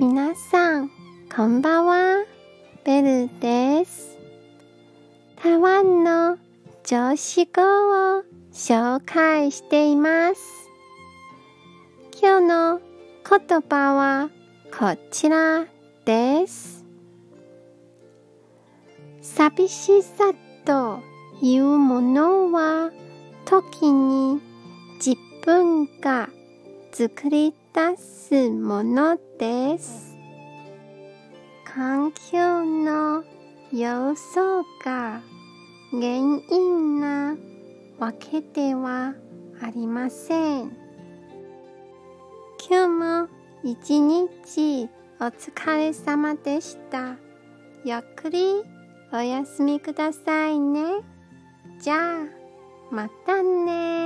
皆さん、こんばんは。ベルです。台湾の常識語を紹介しています。今日の言葉はこちらです。寂しさというものは時に自分が作り出すものです。環境の要素が原因なわけではありません。今日も一日お疲れ様でした。ゆっくりお休みくださいね。じゃあ、またね